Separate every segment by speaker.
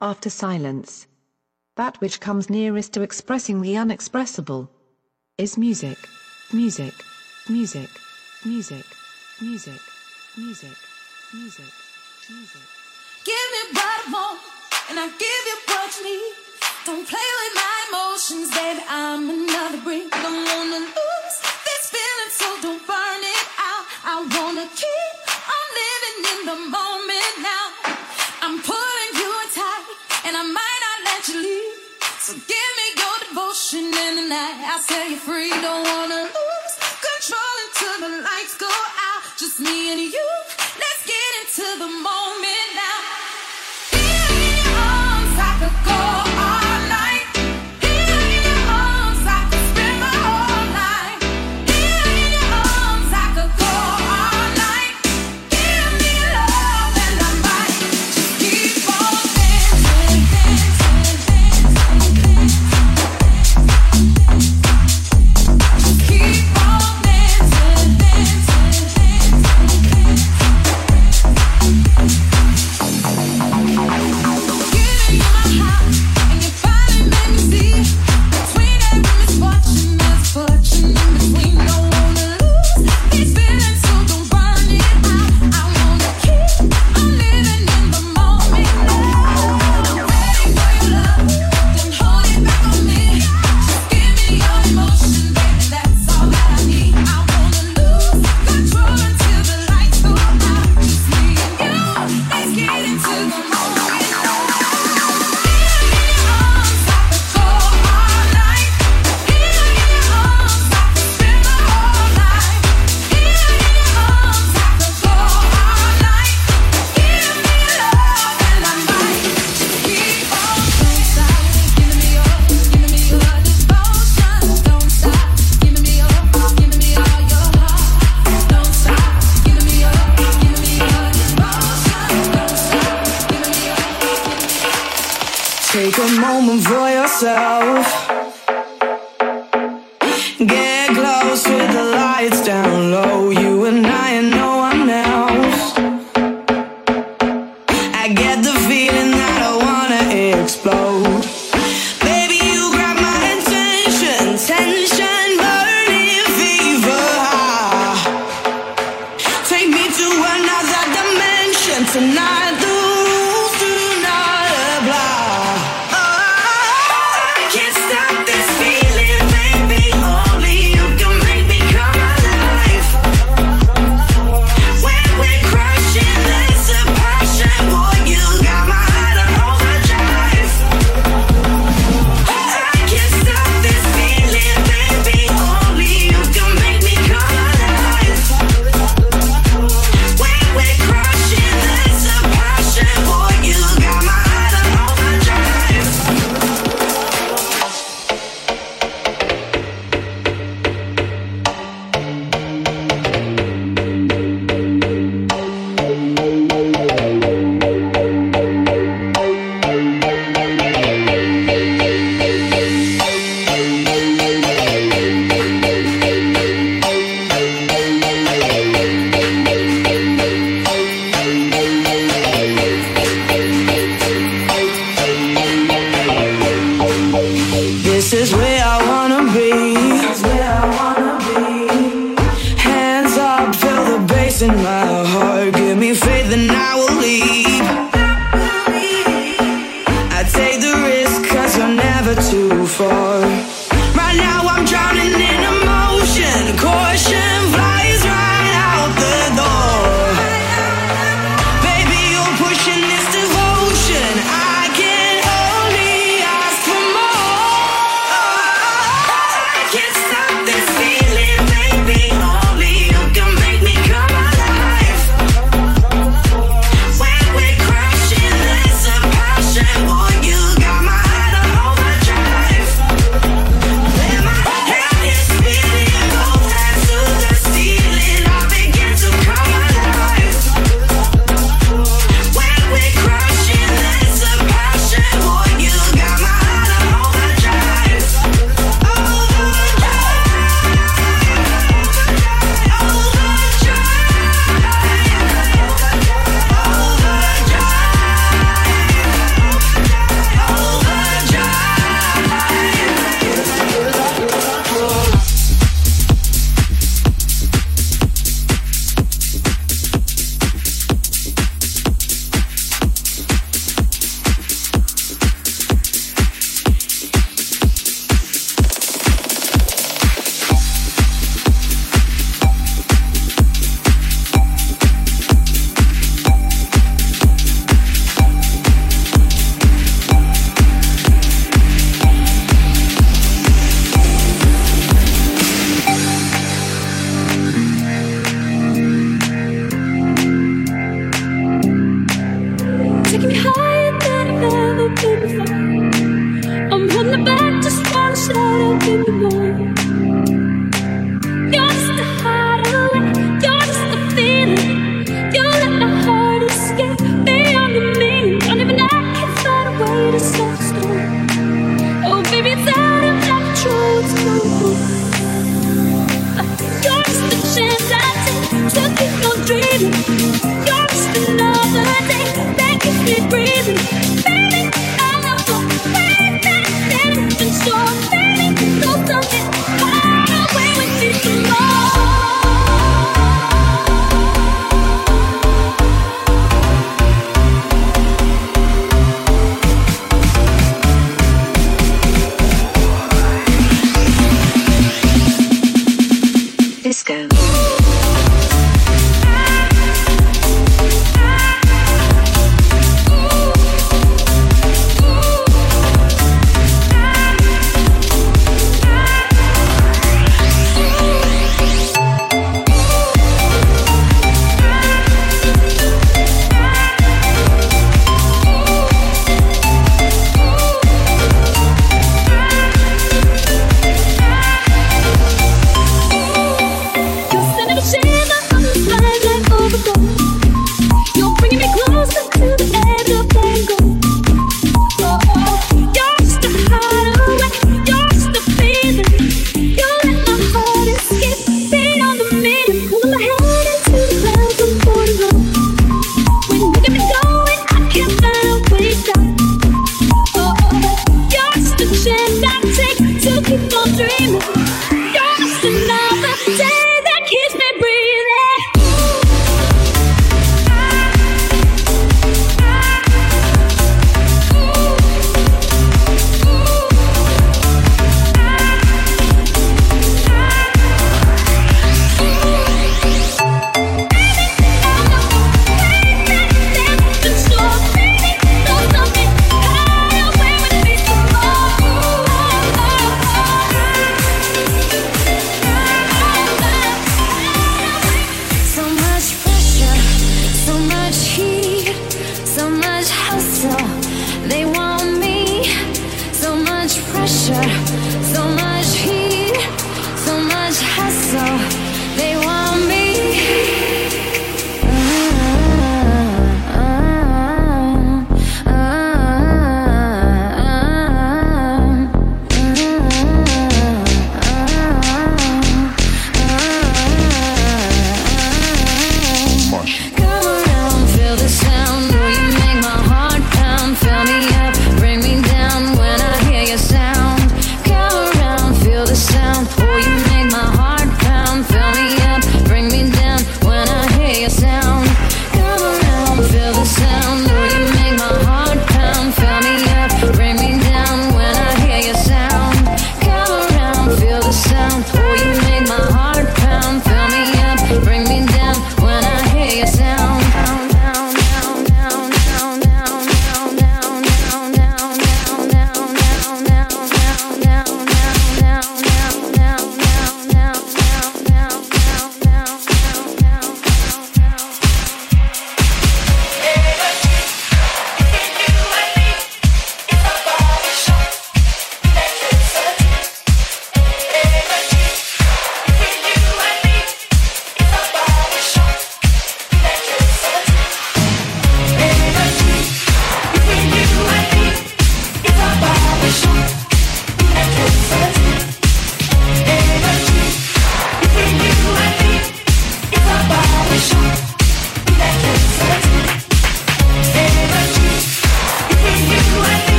Speaker 1: after silence. That which comes nearest to expressing the unexpressible is music, music, music, music, music, music, music, music.
Speaker 2: Give me what I want, and I give you what you need. Don't play with my emotions, baby. I'm another breed. Don't wanna lose this feeling, so don't burn it out. I wanna keep on living in the moment. So give me your devotion in the night. I set you free, don't wanna lose control until the lights go out. Just me and you. Let's get into the moment.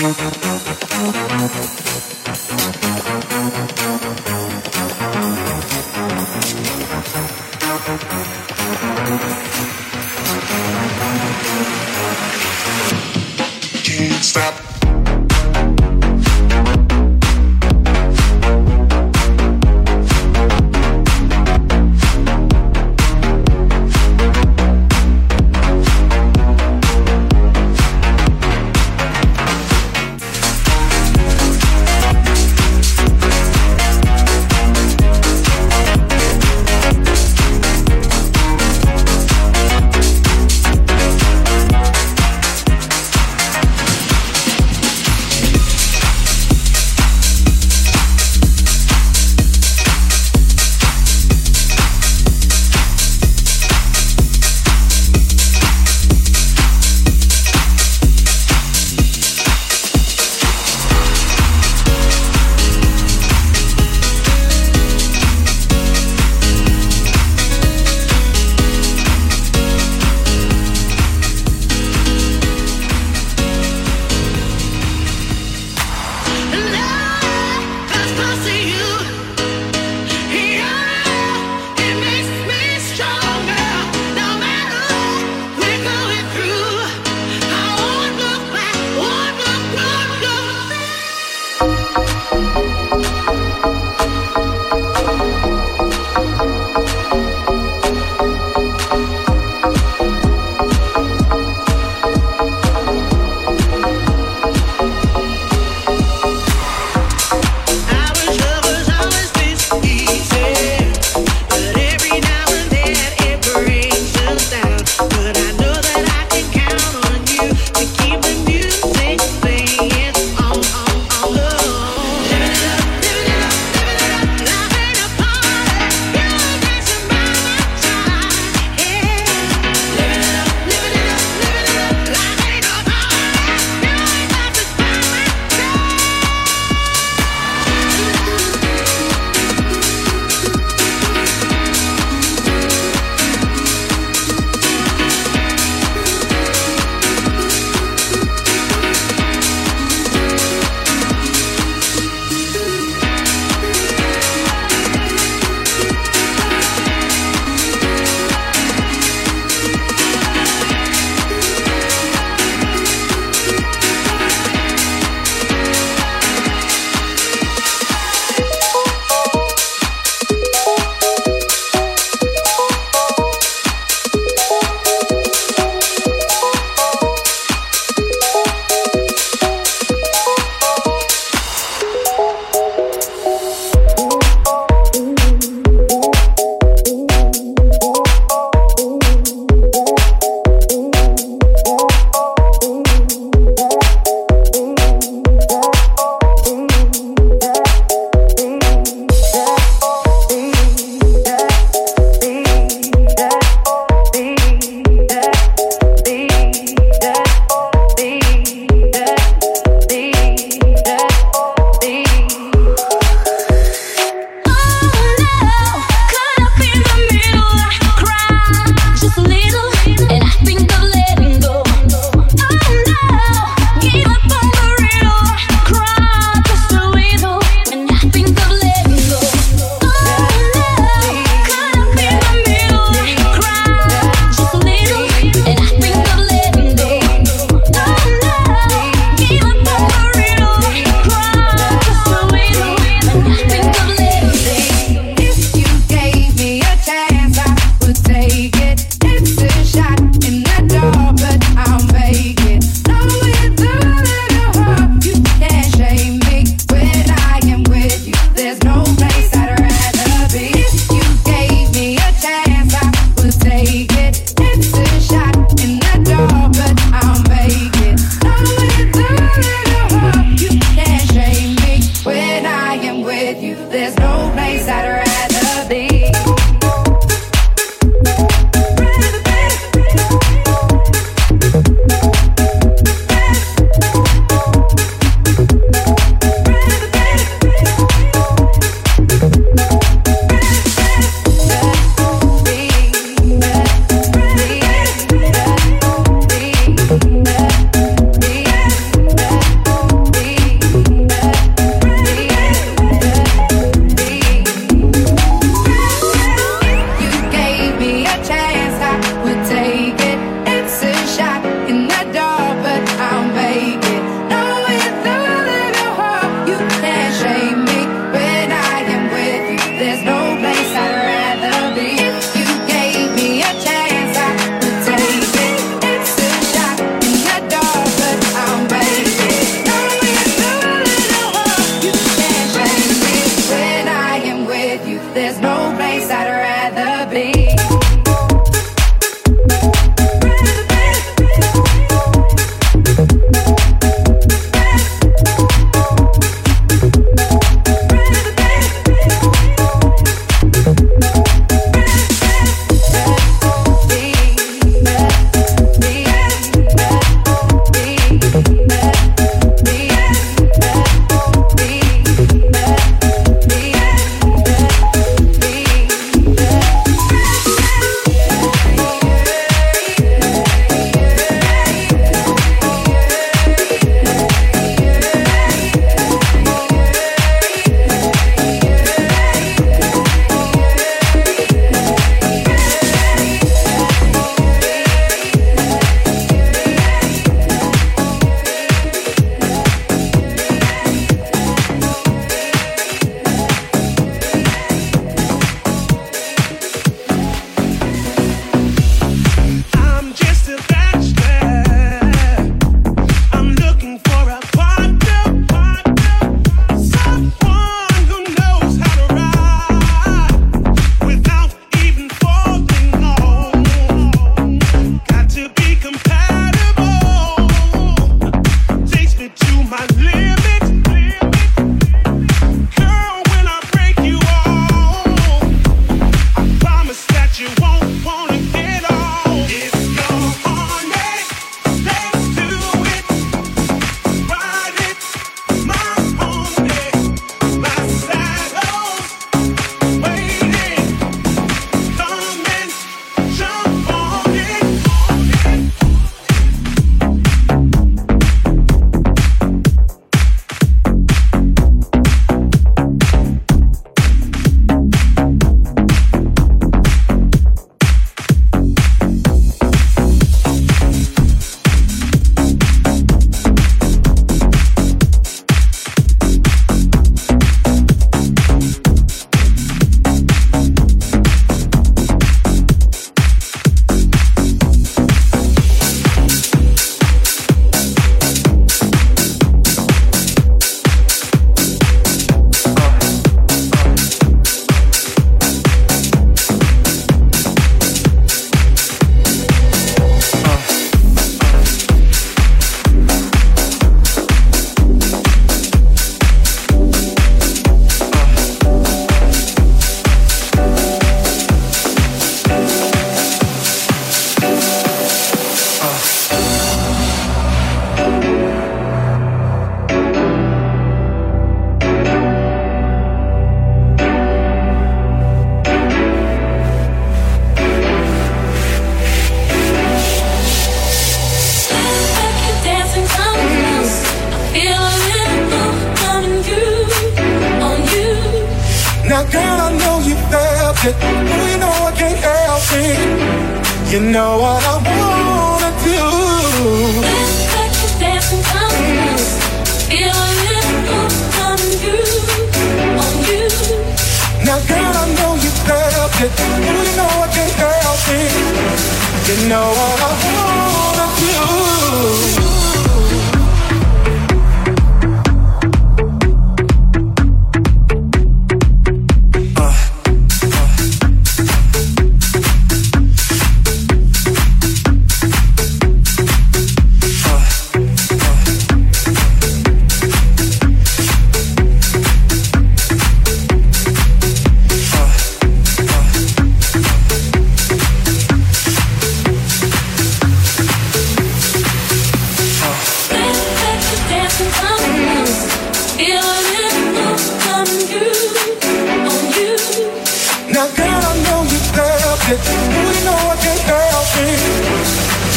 Speaker 3: Thank you.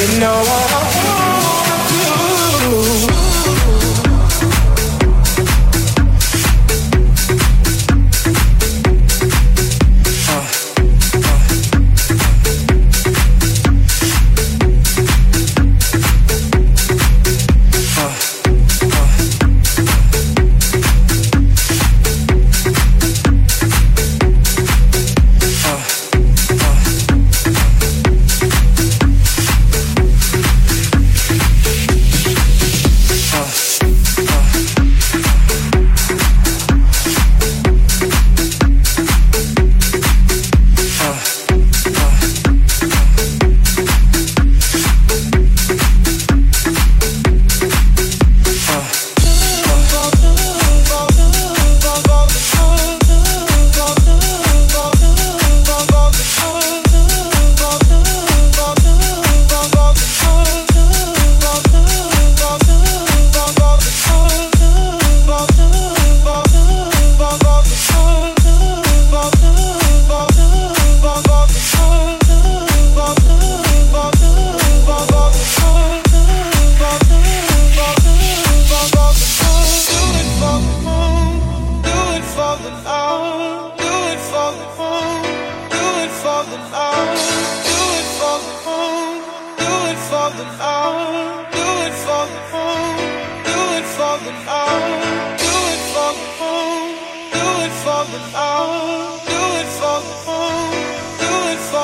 Speaker 3: You know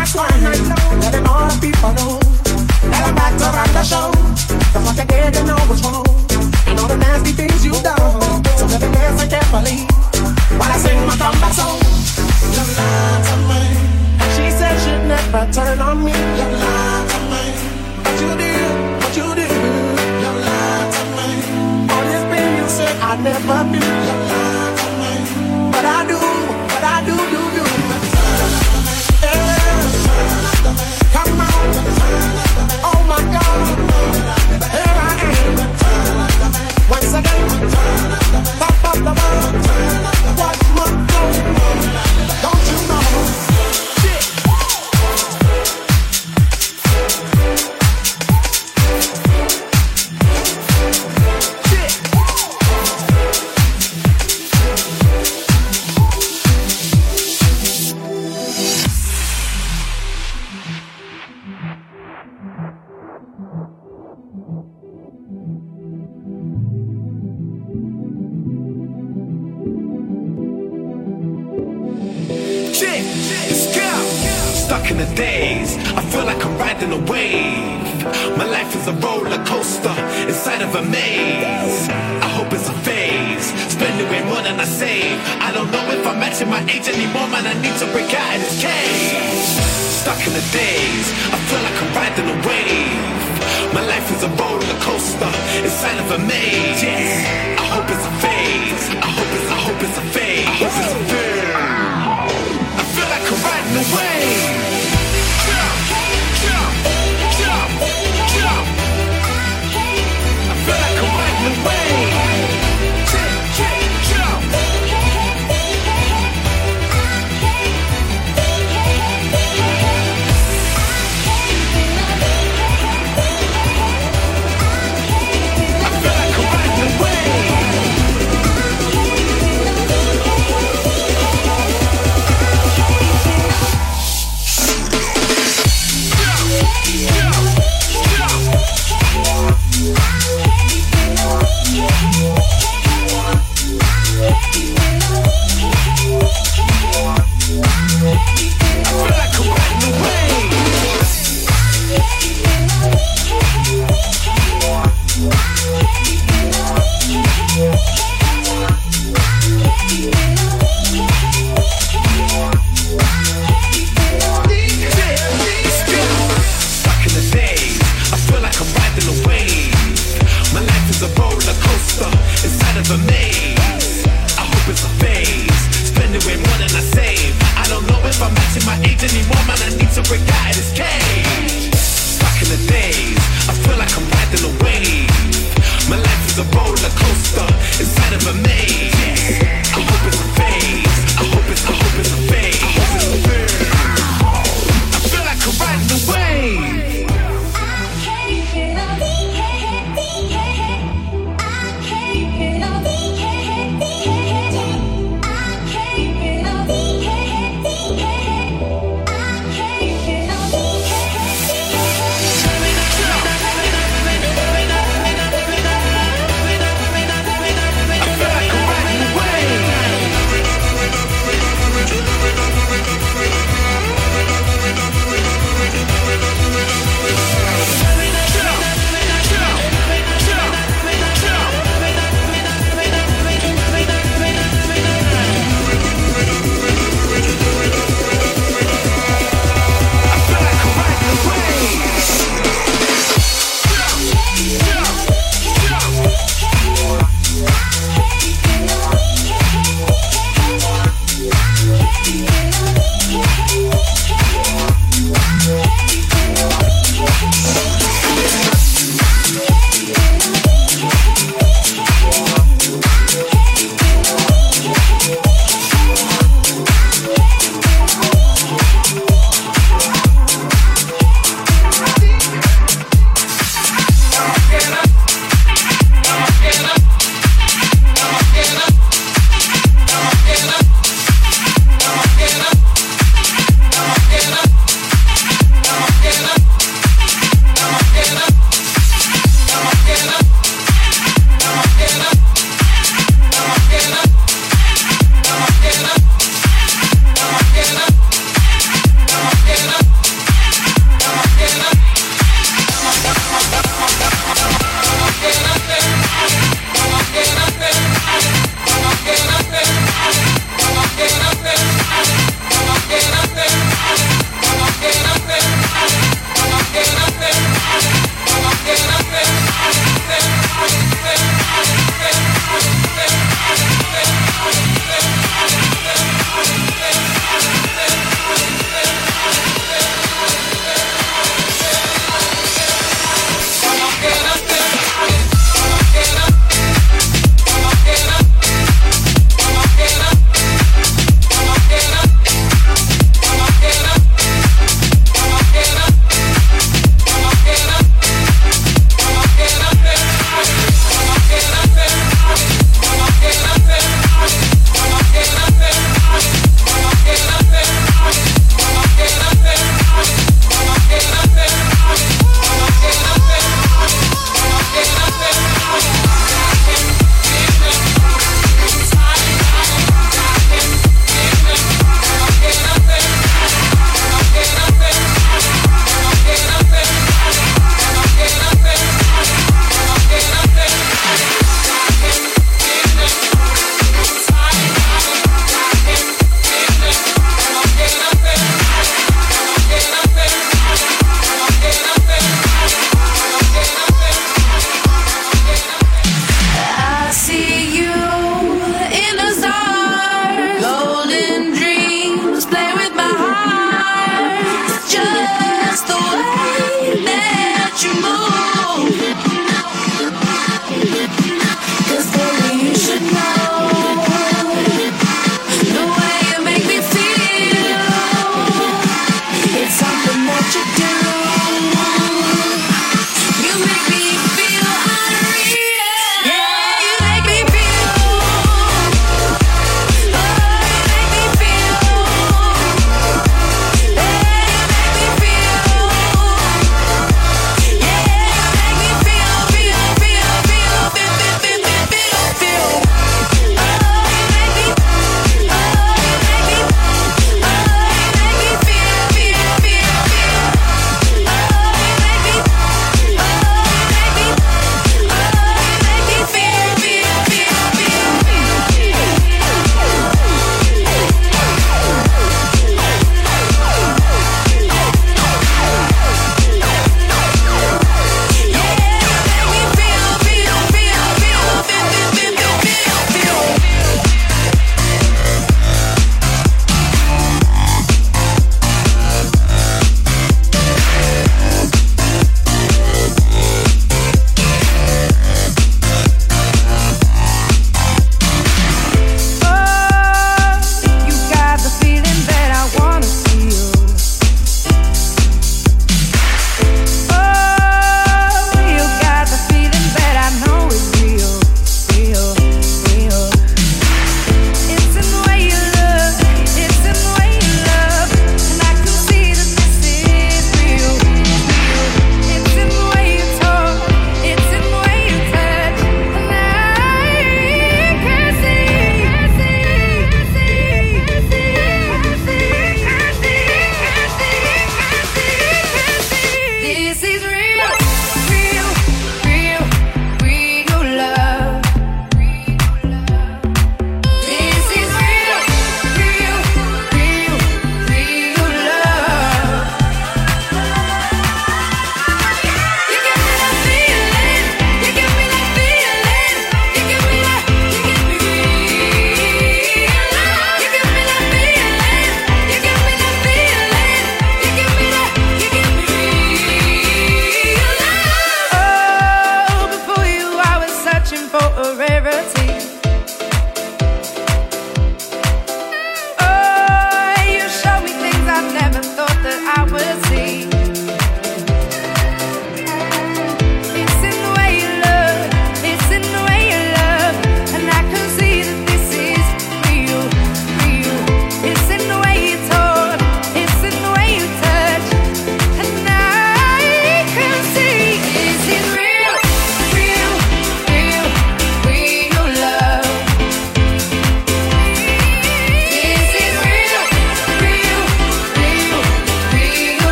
Speaker 3: much wine right now.
Speaker 4: Let them all the people know. that I'm back to run the show. The fucking dead they know what's wrong. And all the nasty things you've done. So let them dance like carefully. While I sing my comeback song. You lied to me. She said she'd never turn on me. You lied to me. But you did. But you did. You lied to me. All this thing you said I'd never feel. You lied to me. But I do.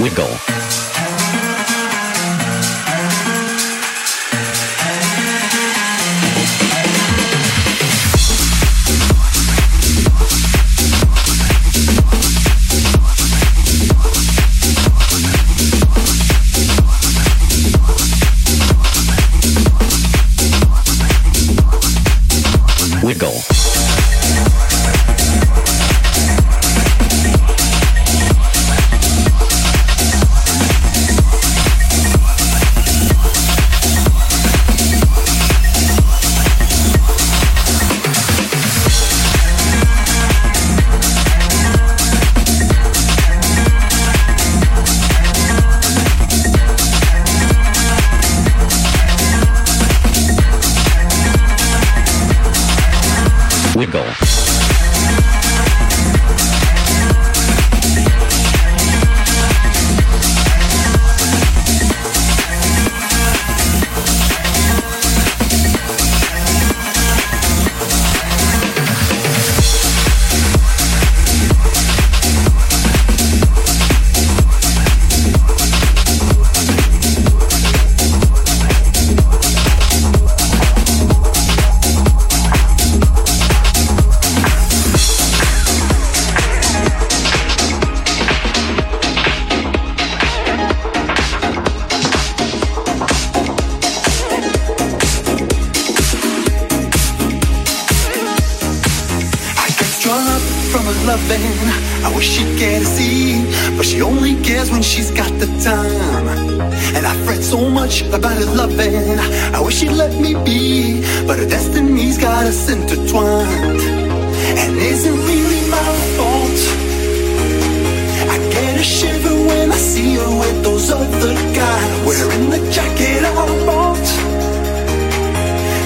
Speaker 5: Wiggle.
Speaker 6: Destiny's got us intertwined. And is it really my fault? I get a shiver when I see her with those other guys, wearing the jacket I bought.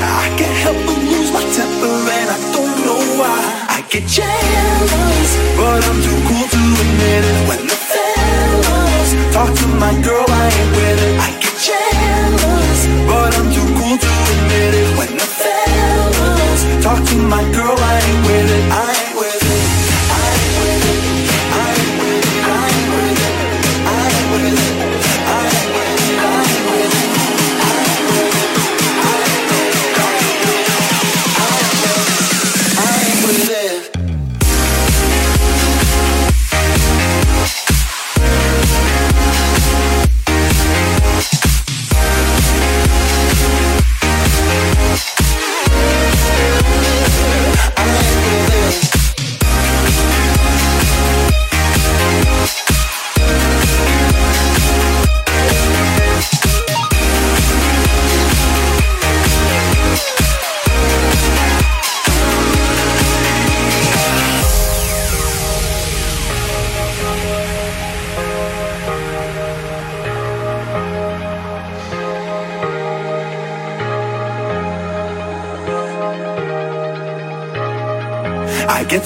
Speaker 6: I can't help but lose my temper and I don't know why. I get jealous, but I'm too cool to admit it. When the fellas talk to my girl, I ain't with it. I get jealous, but I'm too cool to my girl,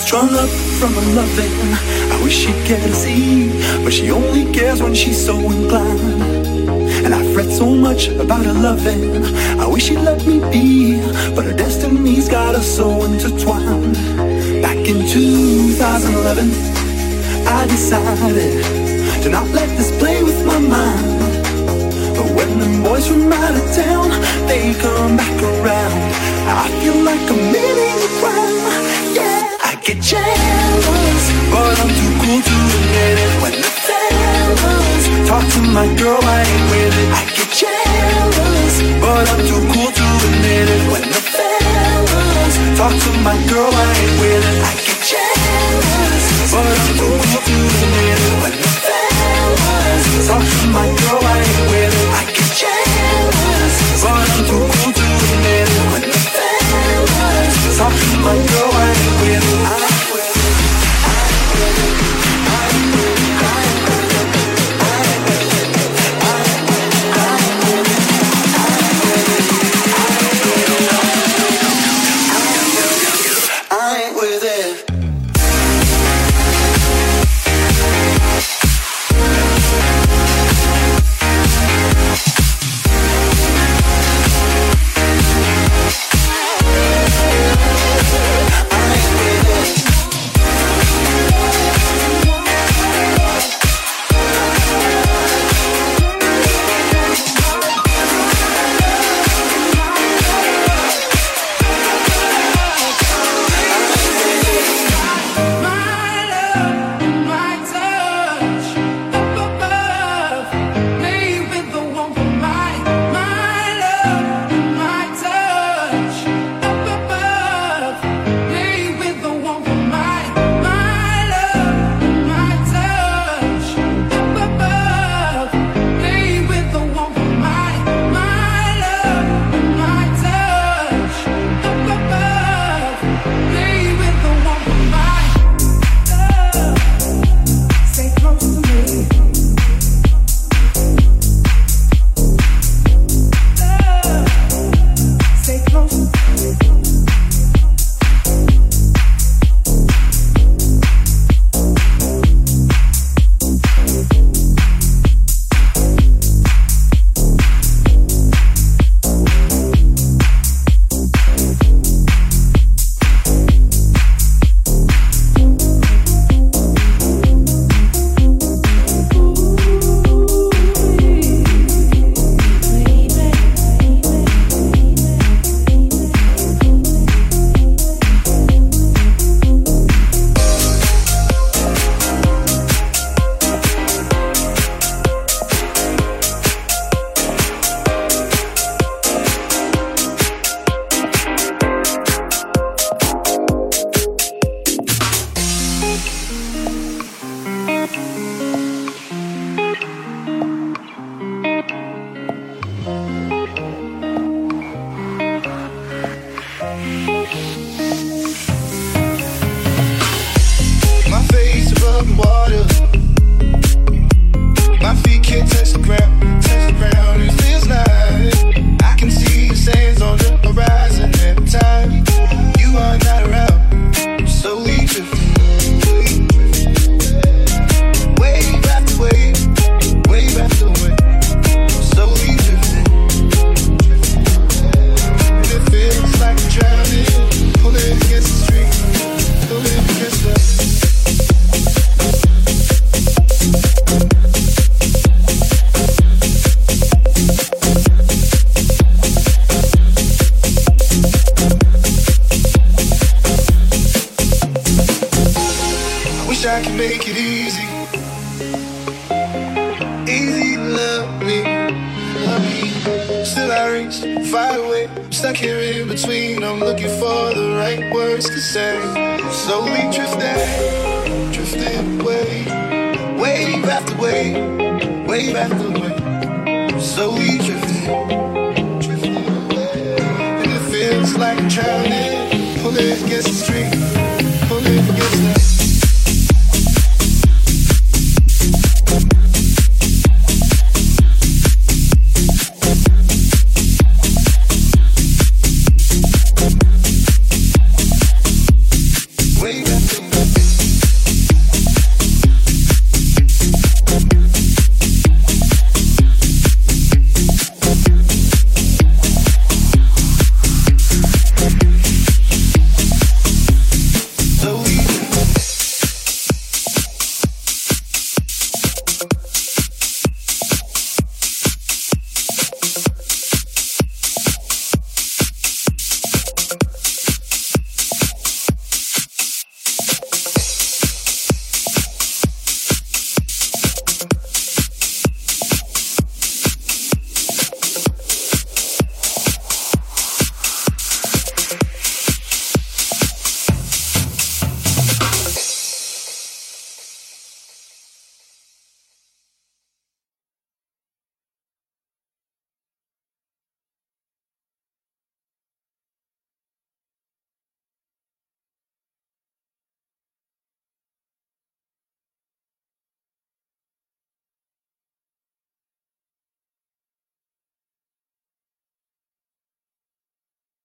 Speaker 6: Strung up from her loving. I wish she'd get to see, but she only cares when she's so inclined. And I fret so much about her loving. I wish she'd let me be, but her destiny's got us so intertwined. Back in 2011, I decided to not let this play with my mind. But when the boys from out of town, they come back around. I feel like a minute crime. Yeah, I get jealous, but I'm too cool to admit it. When the fellas talk to my girl, I ain't with it. I get jealous, but I'm too cool to admit it. When the fellas talk to my girl, I ain't with it. I get
Speaker 5: wish I could make it easy. Easy to love me, love me. Still I reach far away. I'm stuck here in between. I'm looking for the right words to say. Slowly drifting, drifting away. Wave after wave, wave after wave. Slowly drifting, drifting away. And it feels like I'm drowning, pulling against the street.